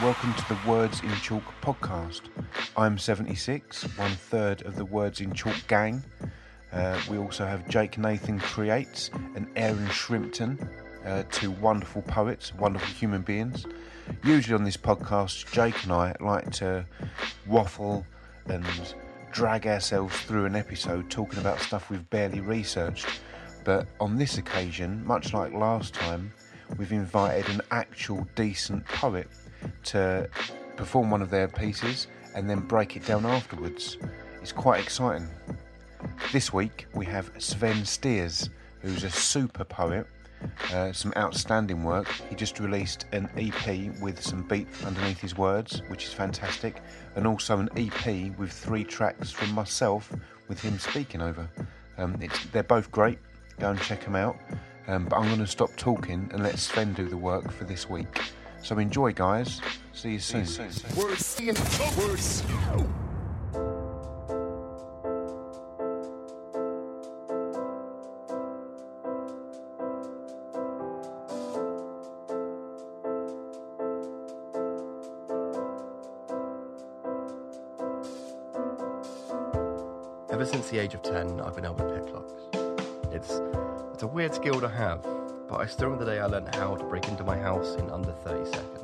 Welcome to the Words in Chalk podcast. I'm 76, one third of the Words in Chalk gang. Uh, we also have Jake Nathan Creates and Aaron Shrimpton, uh, two wonderful poets, wonderful human beings. Usually on this podcast, Jake and I like to waffle and drag ourselves through an episode talking about stuff we've barely researched. But on this occasion, much like last time, we've invited an actual decent poet to perform one of their pieces and then break it down afterwards. It's quite exciting. This week we have Sven Stears, who's a super poet, uh, some outstanding work. He just released an EP with some beat underneath his words, which is fantastic, and also an EP with three tracks from myself with him speaking over. Um, they're both great. Go and check them out. Um, but I'm going to stop talking and let Sven do the work for this week. So enjoy, guys. See you soon. Words in words. Ever since the age of 10, I've been able to pick locks. It's, it's a weird skill to have, but I still remember the day I learned how to break into my house in under 30 seconds.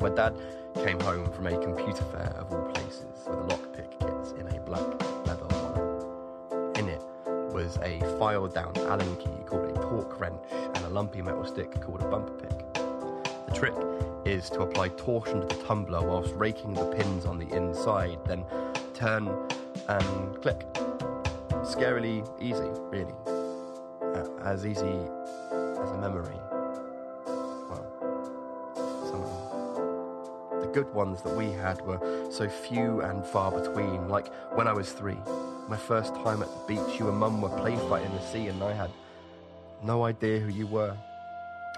My dad came home from a computer fair of all places with a lockpick kit in a black leather wallet. In it was a filed down Allen key called a torque wrench and a lumpy metal stick called a bumper pick. The trick is to apply torsion to the tumbler whilst raking the pins on the inside, then turn and click. Scarily easy, really. As easy as a memory. Well, some of them. The good ones that we had were so few and far between. Like when I was three, my first time at the beach, you and mum were play fighting in the sea, and I had no idea who you were.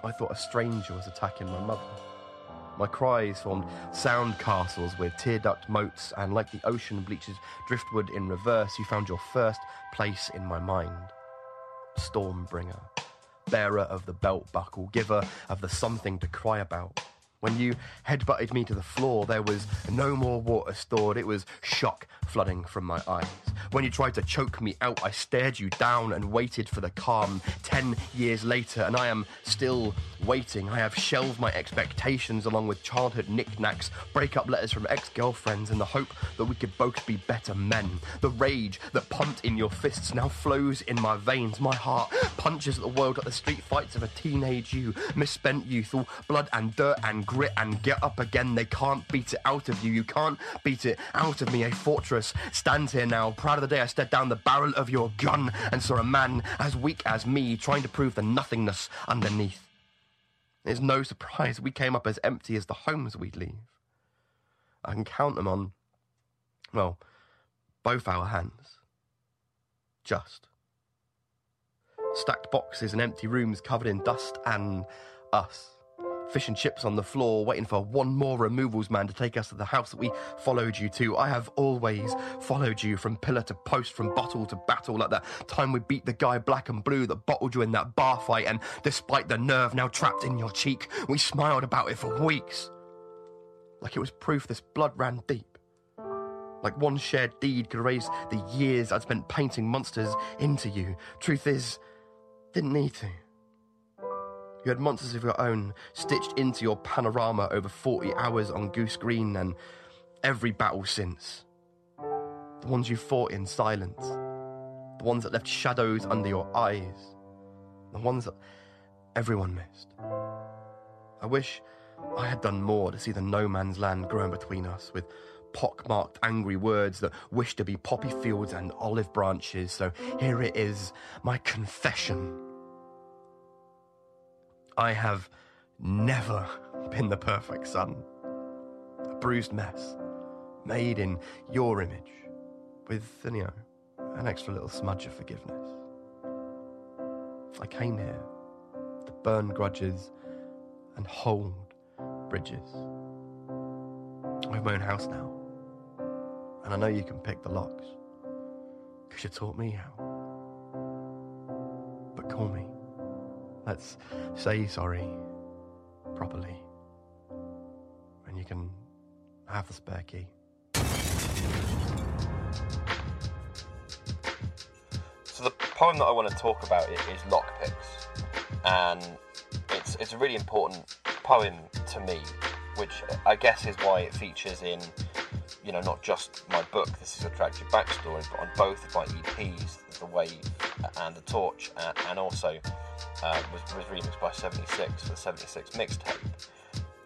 I thought a stranger was attacking my mother. My cries formed sound castles with tear duct moats, and like the ocean bleaches driftwood in reverse, you found your first place in my mind. Stormbringer, bearer of the belt buckle, giver of the something to cry about. When you headbutted me to the floor, there was no more water stored. It was shock flooding from my eyes. When you tried to choke me out, I stared you down and waited for the calm. Ten years later, and I am still waiting. I have shelved my expectations along with childhood knickknacks, breakup letters from ex girlfriends, in the hope that we could both be better men. The rage that pumped in your fists now flows in my veins. My heart punches at the world like the street fights of a teenage you, misspent youth, all blood and dirt and grit and get up again. They can't beat it out of you. You can't beat it out of me. A fortress stands here now, proud of the day I stared down the barrel of your gun and saw a man as weak as me trying to prove the nothingness underneath. It's no surprise we came up as empty as the homes we'd leave. I can count them on, well, both our hands. Just. Stacked boxes and empty rooms covered in dust and us. Fish and chips on the floor, waiting for one more removals man to take us to the house that we followed you to. I have always followed you from pillar to post, from bottle to battle, like that time we beat the guy black and blue that bottled you in that bar fight. And despite the nerve now trapped in your cheek, we smiled about it for weeks. Like it was proof this blood ran deep. Like one shared deed could erase the years I'd spent painting monsters into you. Truth is, didn't need to. You had monsters of your own stitched into your panorama over 40 hours on Goose Green and every battle since. The ones you fought in silence. The ones that left shadows under your eyes. The ones that everyone missed. I wish I had done more to see the no man's land growing between us with pockmarked angry words that wish to be poppy fields and olive branches. So here it is, my confession. I have never been the perfect son. A bruised mess, made in your image, with, you know, an extra little smudge of forgiveness. I came here to burn grudges and hold bridges. I have my own house now, and I know you can pick the locks, because you taught me how. But call me Let's say sorry properly. And you can have the spare key. So the poem that I want to talk about is Lockpicks, and it's it's a really important poem to me, which I guess is why it features in, you know, not just my book. This is a tragic backstory, but on both of my EPs, the Wave and the Torch, and, and also uh, was was remixed by 76 for the 76 mixtape.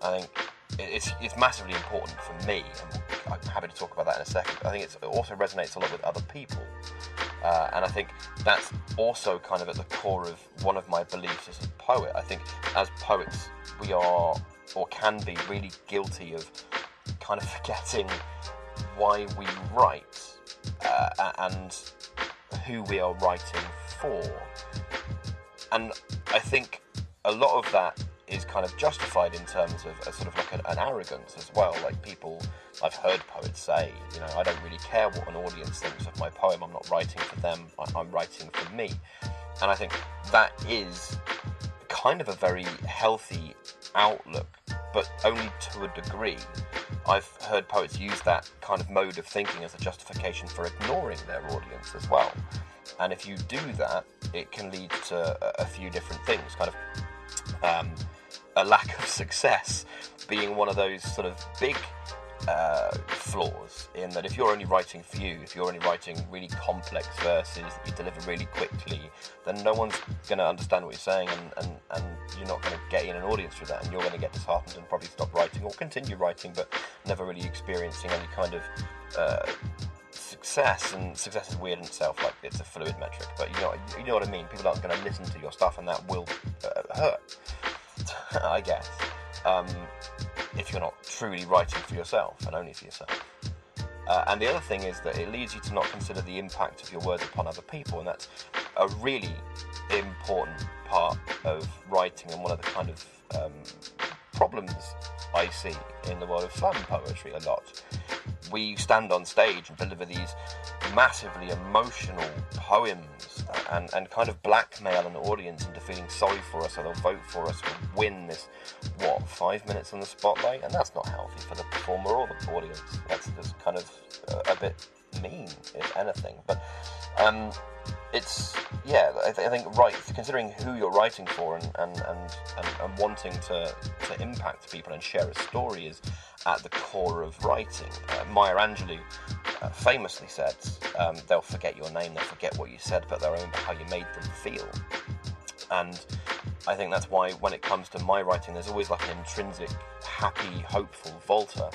I think it's, it's massively important for me, and I'm happy to talk about that in a second. I think it also resonates a lot with other people, uh, and I think that's also kind of at the core of one of my beliefs as a poet. I think as poets, we are or can be really guilty of kind of forgetting why we write uh, and who we are writing for. And I think a lot of that is kind of justified in terms of a sort of like an, an arrogance as well. Like people, I've heard poets say, you know, I don't really care what an audience thinks of my poem. I'm not writing for them. I, I'm writing for me. And I think that is kind of a very healthy outlook, but only to a degree. I've heard poets use that kind of mode of thinking as a justification for ignoring their audience as well. And if you do that, it can lead to a, few different things. Kind of um, a lack of success being one of those sort of big uh, flaws in that if you're only writing for you, if you're only writing really complex verses that you deliver really quickly, then no one's going to understand what you're saying and, and, and you're not going to get in an audience through that and you're going to get disheartened and probably stop writing or continue writing but never really experiencing any kind of uh, success. And success is weird in itself like it's a fluid metric but you know you know what I mean? People aren't going to listen to your stuff and that will uh, hurt I guess. Um, if you're not truly writing for yourself and only for yourself uh, and the other thing is that it leads you to not consider the impact of your words upon other people, and that's a really important part of writing and one of the kind of um, problems I see in the world of slam poetry a lot. We stand on stage and deliver these massively emotional poems and, and kind of blackmail an audience into feeling sorry for us so they'll vote for us and win this, what, five minutes on the spotlight? And that's not healthy for the performer or the audience. That's just kind of uh, a bit mean, if anything. But um, it's, yeah, I, th- I think, right, considering who you're writing for and, and, and, and, and wanting to, to impact people and share a story is at the core of writing. Uh, Maya Angelou uh, famously said, um, they'll forget your name, they'll forget what you said, but they'll remember how you made them feel. And I think that's why when it comes to my writing, there's always like an intrinsic, happy, hopeful Volta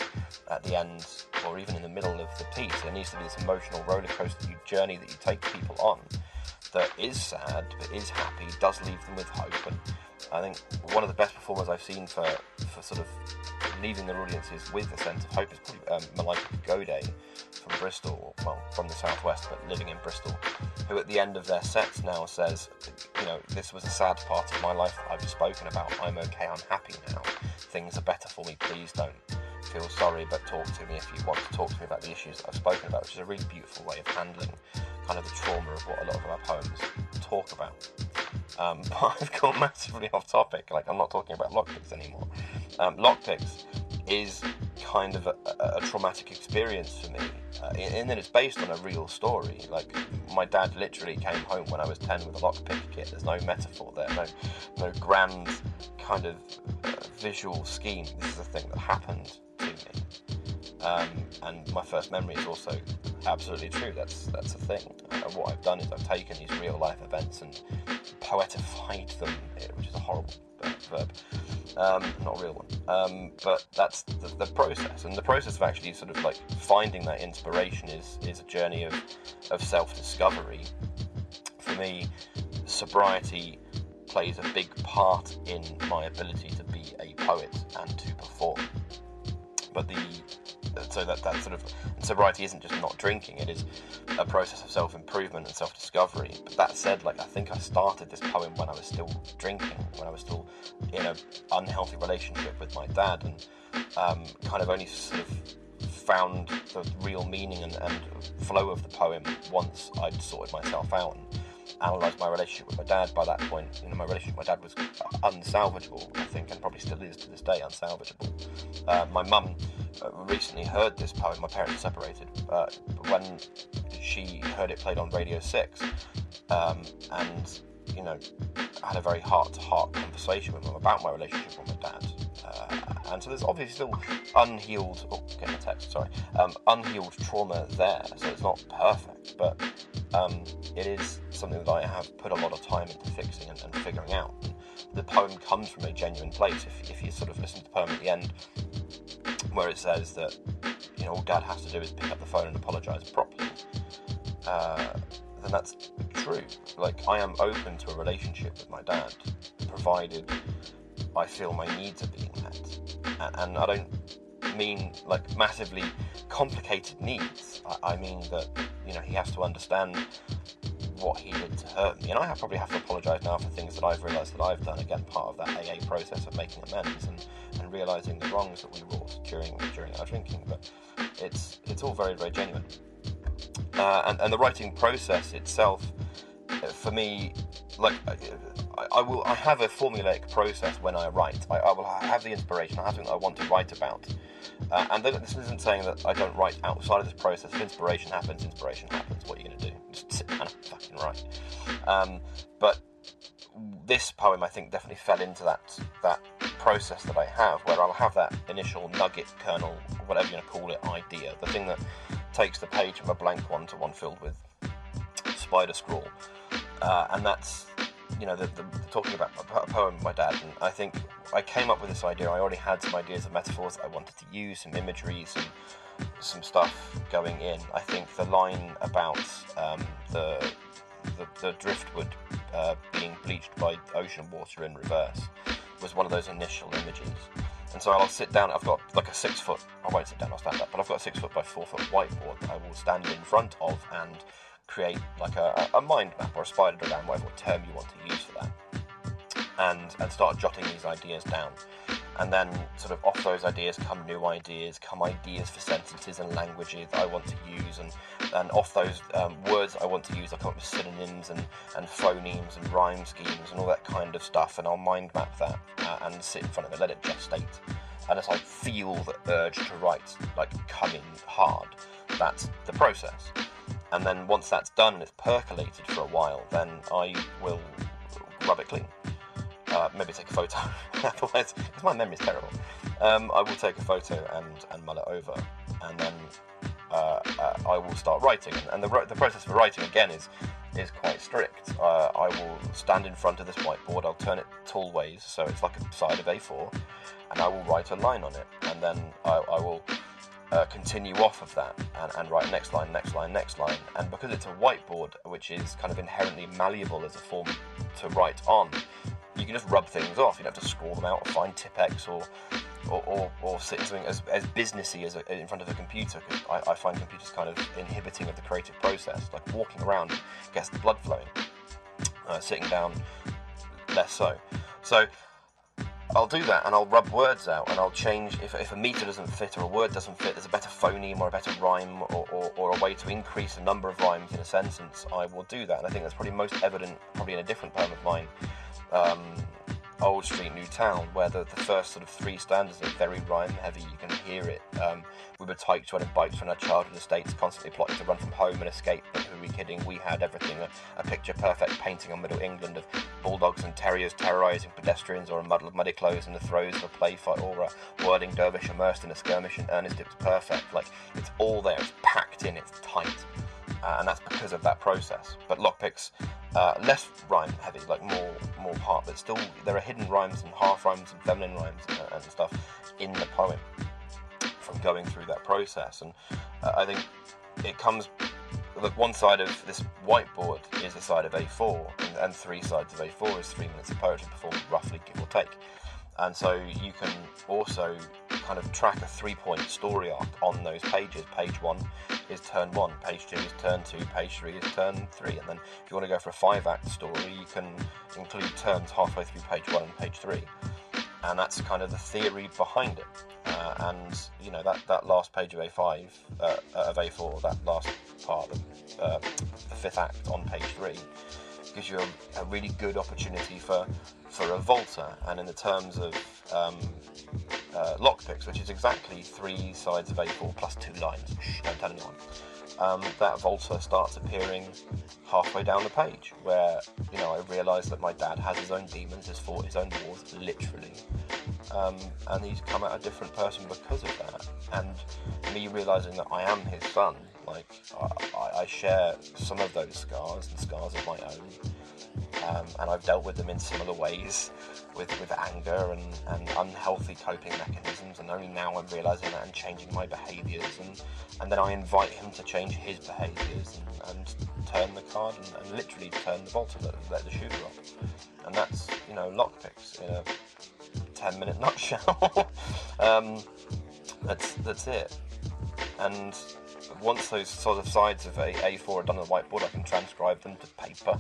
at the end or even in the middle of the piece. There needs to be this emotional roller coaster you- journey that you take people on that is sad but is happy, does leave them with hope. And I think one of the best performers I've seen for, for sort of leaving their audiences with a sense of hope is probably um, Malika Gode from Bristol, well, from the southwest, but living in Bristol, who at the end of their sets now says, you know, this was a sad part of my life that I've spoken about. I'm okay, I'm happy now. Things are better for me. Please don't feel sorry, but talk to me if you want to talk to me about the issues that I've spoken about, which is a really beautiful way of handling kind of the trauma of what a lot of our poems talk about. Um, but I've gone massively off topic. Like I'm not talking about lockpicks anymore. Um, lockpicks is kind of a, a, traumatic experience for me, uh, in, that it's based on a real story. Like my dad literally came home when I was ten with a lockpick kit. There's no metaphor there, no no grand kind of uh, visual scheme. This is a thing that happened. Um, and my first memory is also absolutely true. That's that's a thing. And what I've done is I've taken these real life events and poetified them, eh, which is a horrible uh, verb, um, not a real one. Um, but that's the, the process, and the process of actually sort of like finding that inspiration is is a journey of of self discovery. For me, sobriety plays a big part in my ability to be a poet and to perform. But the so that that sort of sobriety isn't just not drinking; it is a process of self improvement and self discovery. But that said, like I think I started this poem when I was still drinking, when I was still in an unhealthy relationship with my dad, and um, kind of only sort of found the real meaning and, and flow of the poem once I'd sorted myself out. Analyse my relationship with my dad. By that point, you know, my relationship with my dad was unsalvageable, I think, and probably still is to this day unsalvageable. Uh, my mum uh, recently heard this poem. My parents separated, uh, when she heard it played on Radio Six, um, and you know, had a very heart-to-heart conversation with him about my relationship with my dad. Uh, and so there's obviously still unhealed, oh, getting a text, sorry, um, unhealed trauma there. So it's not perfect, but um, it is something that I have put a lot of time into fixing and, and figuring out. And the poem comes from a genuine place. If, if you sort of listen to the poem at the end, where it says that you know all Dad has to do is pick up the phone and apologise properly. Uh, then that's true. Like, I am open to a relationship with my dad, provided I feel my needs are being met. And I don't mean like massively complicated needs. I mean that, you know, he has to understand what he did to hurt me. And I have probably have to apologise now for things that I've realised that I've done. Again, part of that AA process of making amends and, and realising the wrongs that we wrought during during our drinking. But it's it's all very very genuine uh, and, and the writing process itself, uh, for me, like I, I, will, I have a formulaic process when I write. I, I, will have the inspiration. I have something I want to write about, uh, and this isn't saying that I don't write outside of this process. If inspiration happens, inspiration happens. What are you going to do? Just sit and write. Um, but this poem, I think, definitely fell into that that process that I have, where I'll have that initial nugget, kernel, whatever you want to call it, idea, the thing that takes the page from a blank one to one filled with spider scrawl, uh, and that's you know the, the, talking about a poem my dad. And I think I came up with this idea. I already had some ideas of metaphors I wanted to use, some imagery, some some stuff going in. I think the line about um, the, the, the driftwood uh, being bleached by ocean water in reverse was one of those initial images. And so I'll sit down, I've got like a six foot, I won't sit down, I'll stand up, but I've got a six foot by four foot whiteboard that I will stand in front of and create like a, a mind map or a spider diagram, whatever term you want to use for that, and, and start jotting these ideas down and then sort of off those ideas come new ideas, come ideas for sentences and languages I want to use, and, and off those um, words I want to use, I come up with synonyms and, and phonemes and rhyme schemes and all that kind of stuff, and I'll mind map that uh, and sit in front of it, let it gestate. And as I feel the urge to write, like coming hard, that's the process. And then once that's done and it's percolated for a while, then I will rub it clean uh, maybe take a photo. Otherwise, because my memory's terrible, um, I will take a photo and, and mull it over, and then uh, uh, I will start writing. And the, the process for writing again is is quite strict. Uh, I will stand in front of this whiteboard. I'll turn it tall ways, so it's like a side of A4, and I will write a line on it, and then I, I will. Uh, continue off of that and, and, write next line, next line, next line. And because it's a whiteboard, which is kind of inherently malleable as a form to write on, you can just rub things off. You don't have to scroll them out or find Tipp-Ex or or, or, or sit something as, as businessy as a, in front of a computer. I, I, find computers kind of inhibiting of the creative process. Like walking around gets the blood flowing. Uh, sitting down, less so. So I'll do that and I'll rub words out and I'll change if, if a meter doesn't fit or a word doesn't fit, there's a better phoneme or a better rhyme or, or, or, a way to increase the number of rhymes in a sentence, I will do that. And I think that's probably most evident, probably in a different poem of mine, um, Old Street, New Town, where the, the first sort of three stanzas are very rhyme heavy. You can hear it. Um, we were to on bikes from our childhood estates, constantly plotting to run from home and escape. But who are we kidding? We had everything a, a picture perfect painting on Middle England of bulldogs and terriers terrorising pedestrians, or a muddle of muddy clothes in the throes of a play fight, or a whirling dervish immersed in a skirmish and earnest. It was perfect. Like, it's all there, it's packed in, it's tight uh, and that's because of that process. But lockpicks, uh, less rhyme heavy, like more more part, but still there are hidden rhymes and half rhymes and feminine rhymes and, and stuff in the poem from going through that process. And uh, I think it comes. Look, one side of this whiteboard is the side of A4, and, and three sides of A4 is three minutes of poetry performed, roughly, give or take. And so you can also kind of track a three point story arc on those pages. Page one is turn one, page two is turn two, page three is turn three. And then if you want to go for a five act story, you can include turns halfway through page one and page three. And that's kind of the theory behind it. Uh, and you know that, that last page of A5 uh, of A4, that last part of uh, the fifth act on page three, gives you a, a really good opportunity for for a volta. And in the terms of um, uh, lockpicks, which is exactly three sides of A4 plus two lines, Shh, don't tell anyone. Um, that volta starts appearing halfway down the page, where you know I realise that my dad has his own demons, has fought his own wars, literally, um, and he's come out a different person because of that. And me realising that I am his son, like I, I share some of those scars and scars of my own, um, and I've dealt with them in similar ways, with with anger and, and unhealthy coping mechanisms. And only now I'm realising that and changing my behaviours, and and then I invite him to change his behaviours and, and turn the card and, and literally turn the bolt and let, the shoe drop. And that's you know lockpicks in a ten minute nutshell. um, that's that's it. And once those sort of sides of a A4 are done on the whiteboard, I can transcribe them to paper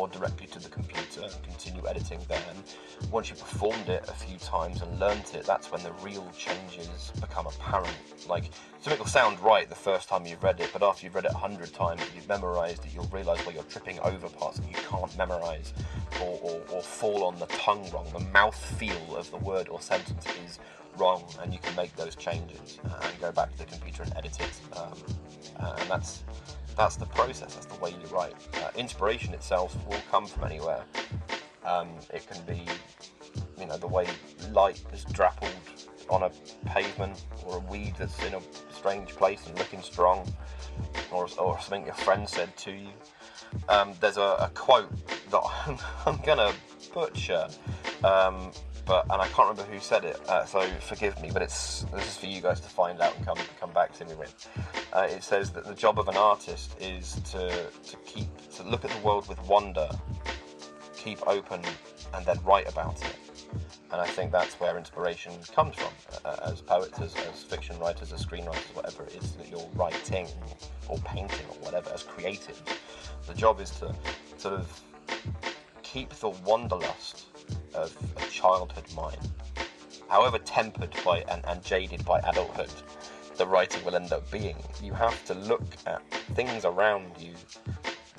or directly to the computer and continue editing there. And once you've performed it a few times and learnt it, that's when the real changes become apparent. Like something will sound right the first time you've read it, but after you've read it a hundred times, you've memorised it, you'll realise where you're tripping over parts that you can't memorise or, or, or fall on the tongue wrong. The mouth feel of the word or sentence is wrong, and you can make those changes and go back to the computer and edit it. Um, and that's that's the process. That's the way you write. Uh, inspiration itself will come from anywhere. Um, it can be, you know, the way light is drappled on a pavement, or a weed that's in a strange place and looking strong, or, or something your friend said to you. Um, there's a, a, quote that I'm, I'm gonna butcher, um, but and I can't remember who said it, uh, so forgive me. But it's this is for you guys to find out and come come back to me with. Uh, it says that the job of an artist is to to keep to look at the world with wonder, keep open, and then write about it. And I think that's where inspiration comes from, uh, as poets, as, as fiction writers, as screenwriters, whatever it is that you're writing or painting or whatever, as creative. The job is to sort of keep the wanderlust of a childhood mind, however tempered by and, and jaded by adulthood the writing will end up being. You have to look at things around you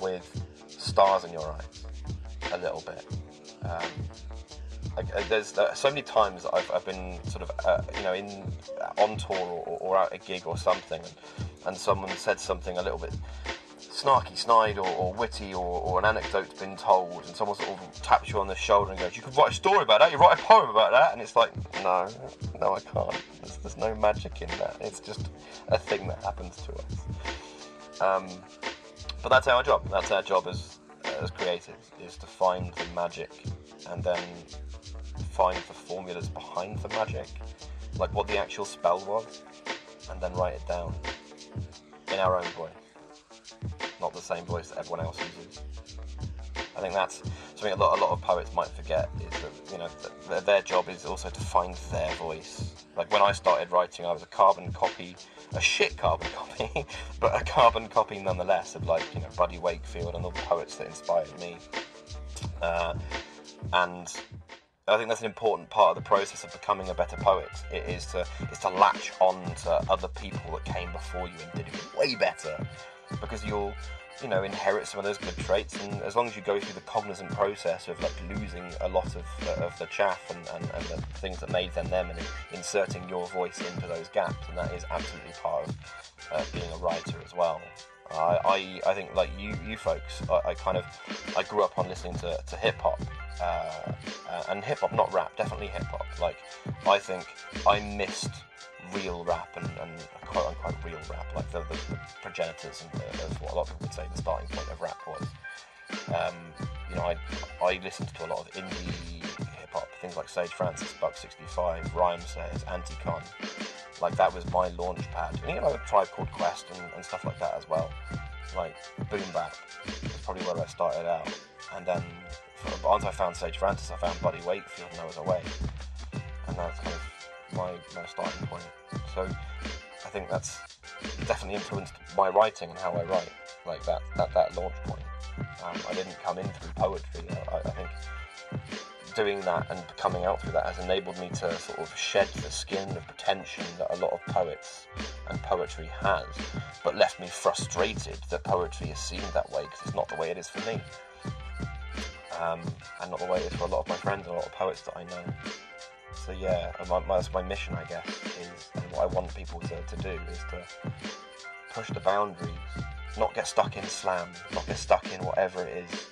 with stars in your eyes a little bit. Um, like, uh, there's uh, so many times I've, I've been sort of uh, you know in on tour or, or, out a gig or something, and, and someone said something a little bit snarky, snide, or, or witty, or, or, an anecdote's been told, and someone sort of taps you on the shoulder and goes, "You could write a story about that. You write a poem about that," and it's like, no, no, I can't. There's, there's no magic in that. It's just a thing that happens to us. Um, but that's our job. That's our job as as creatives is to find the magic and then find the formulas behind the magic, like what the actual spell was, and then write it down in our own voice not the same voice that everyone else uses. I think that's something a lot, a lot of poets might forget is that you know th- their job is also to find their voice. Like when I started writing, I was a carbon copy, a shit carbon copy, but a carbon copy nonetheless of like you know Buddy Wakefield and all the poets that inspired me. Uh, and I think that's an important part of the process of becoming a better poet. It is to is to latch on to other people that came before you and did it way better because you'll you know inherit some of those good traits and as long as you go through the cognizant process of like losing a lot of, uh, of the chaff and, and, and, the things that made them them and inserting your voice into those gaps and that is absolutely part of uh, being a writer as well. I, I, think like you you folks I, I, kind of I grew up on listening to, to hip hop uh, uh, and hip hop not rap definitely hip hop like I think I missed real rap and, and quote unquote real rap, like the, the, the progenitors and the, of what a lot of people would say the starting point of rap was. Um, you know, I I listened to a lot of indie hip hop, things like Sage Francis, Buck 65, Rhymesayers, Anticon. Like that was my launch pad. And you know, a tribe called Quest and, and stuff like that as well. Like boom bap was probably where I started out. And then once I found Sage Francis, I found Buddy Wakefield and I was away. And that's kind of my, starting point. So I think that's definitely influenced my writing and how I write, like that, that, that launch point. Um, I didn't come in through poetry. I, I, think doing that and coming out through that has enabled me to sort of shed the skin of pretension that a lot of poets and poetry has, but left me frustrated that poetry is seen that way because it's not the way it is for me. um, and not the way it is for a lot of my friends and a lot of poets that I know. So yeah, my, my, that's my mission, I guess, is and what I want people to, to do is to push the boundaries, not get stuck in slam, not get stuck in whatever it is.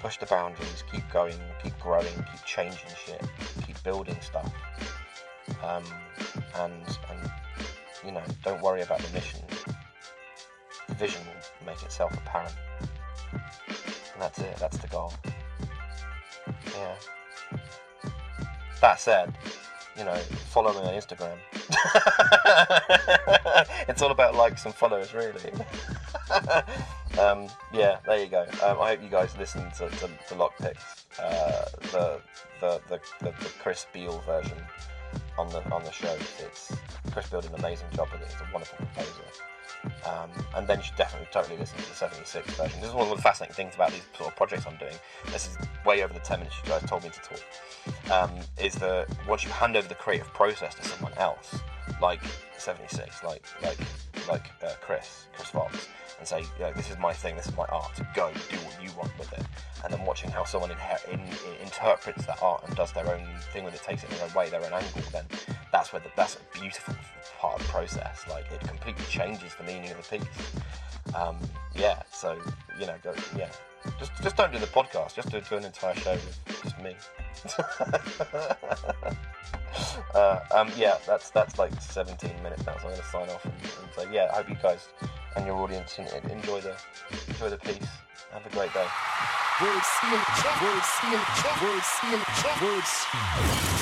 Push the boundaries, keep going, keep growing, keep changing shit, keep building stuff, um, and and you know, don't worry about the mission. The vision will make itself apparent, and that's it. That's the goal. Yeah. That said, you know, follow me on Instagram. it's all about likes and follows, really. um, yeah, there you go. Um, I hope you guys listen to, to, to Lockpicks, uh, the, the, the, the, the Chris Beale version on the on the show. It's Chris Beale did an amazing job with it. It's a wonderful composer. Um, and then you should definitely totally listen to the 76 version. This is one of the fascinating things about these sort of projects I'm doing. This is way over the 10 minutes you guys told me to talk. Um, is that once you hand over the creative process to someone else, like 76, like like like uh, Chris, Chris Fox, and say, this is my thing, this is my art. Go do what you want with it. And then watching how someone in, in, interprets that art and does their own thing with it, takes it in their way, their own angle. Then that's where the, that's a beautiful part of the process. Like it completely changes the meaning of the piece. Um, yeah. So you know, go, yeah. Just just don't do the podcast. Just do, do an entire show with just me. uh, um, yeah, that's that's like 17 minutes now, so I'm going to sign off and, and say, yeah, I hope you guys and your audience enjoy the enjoy the piece. Have a great day. Words, words, words, words, words.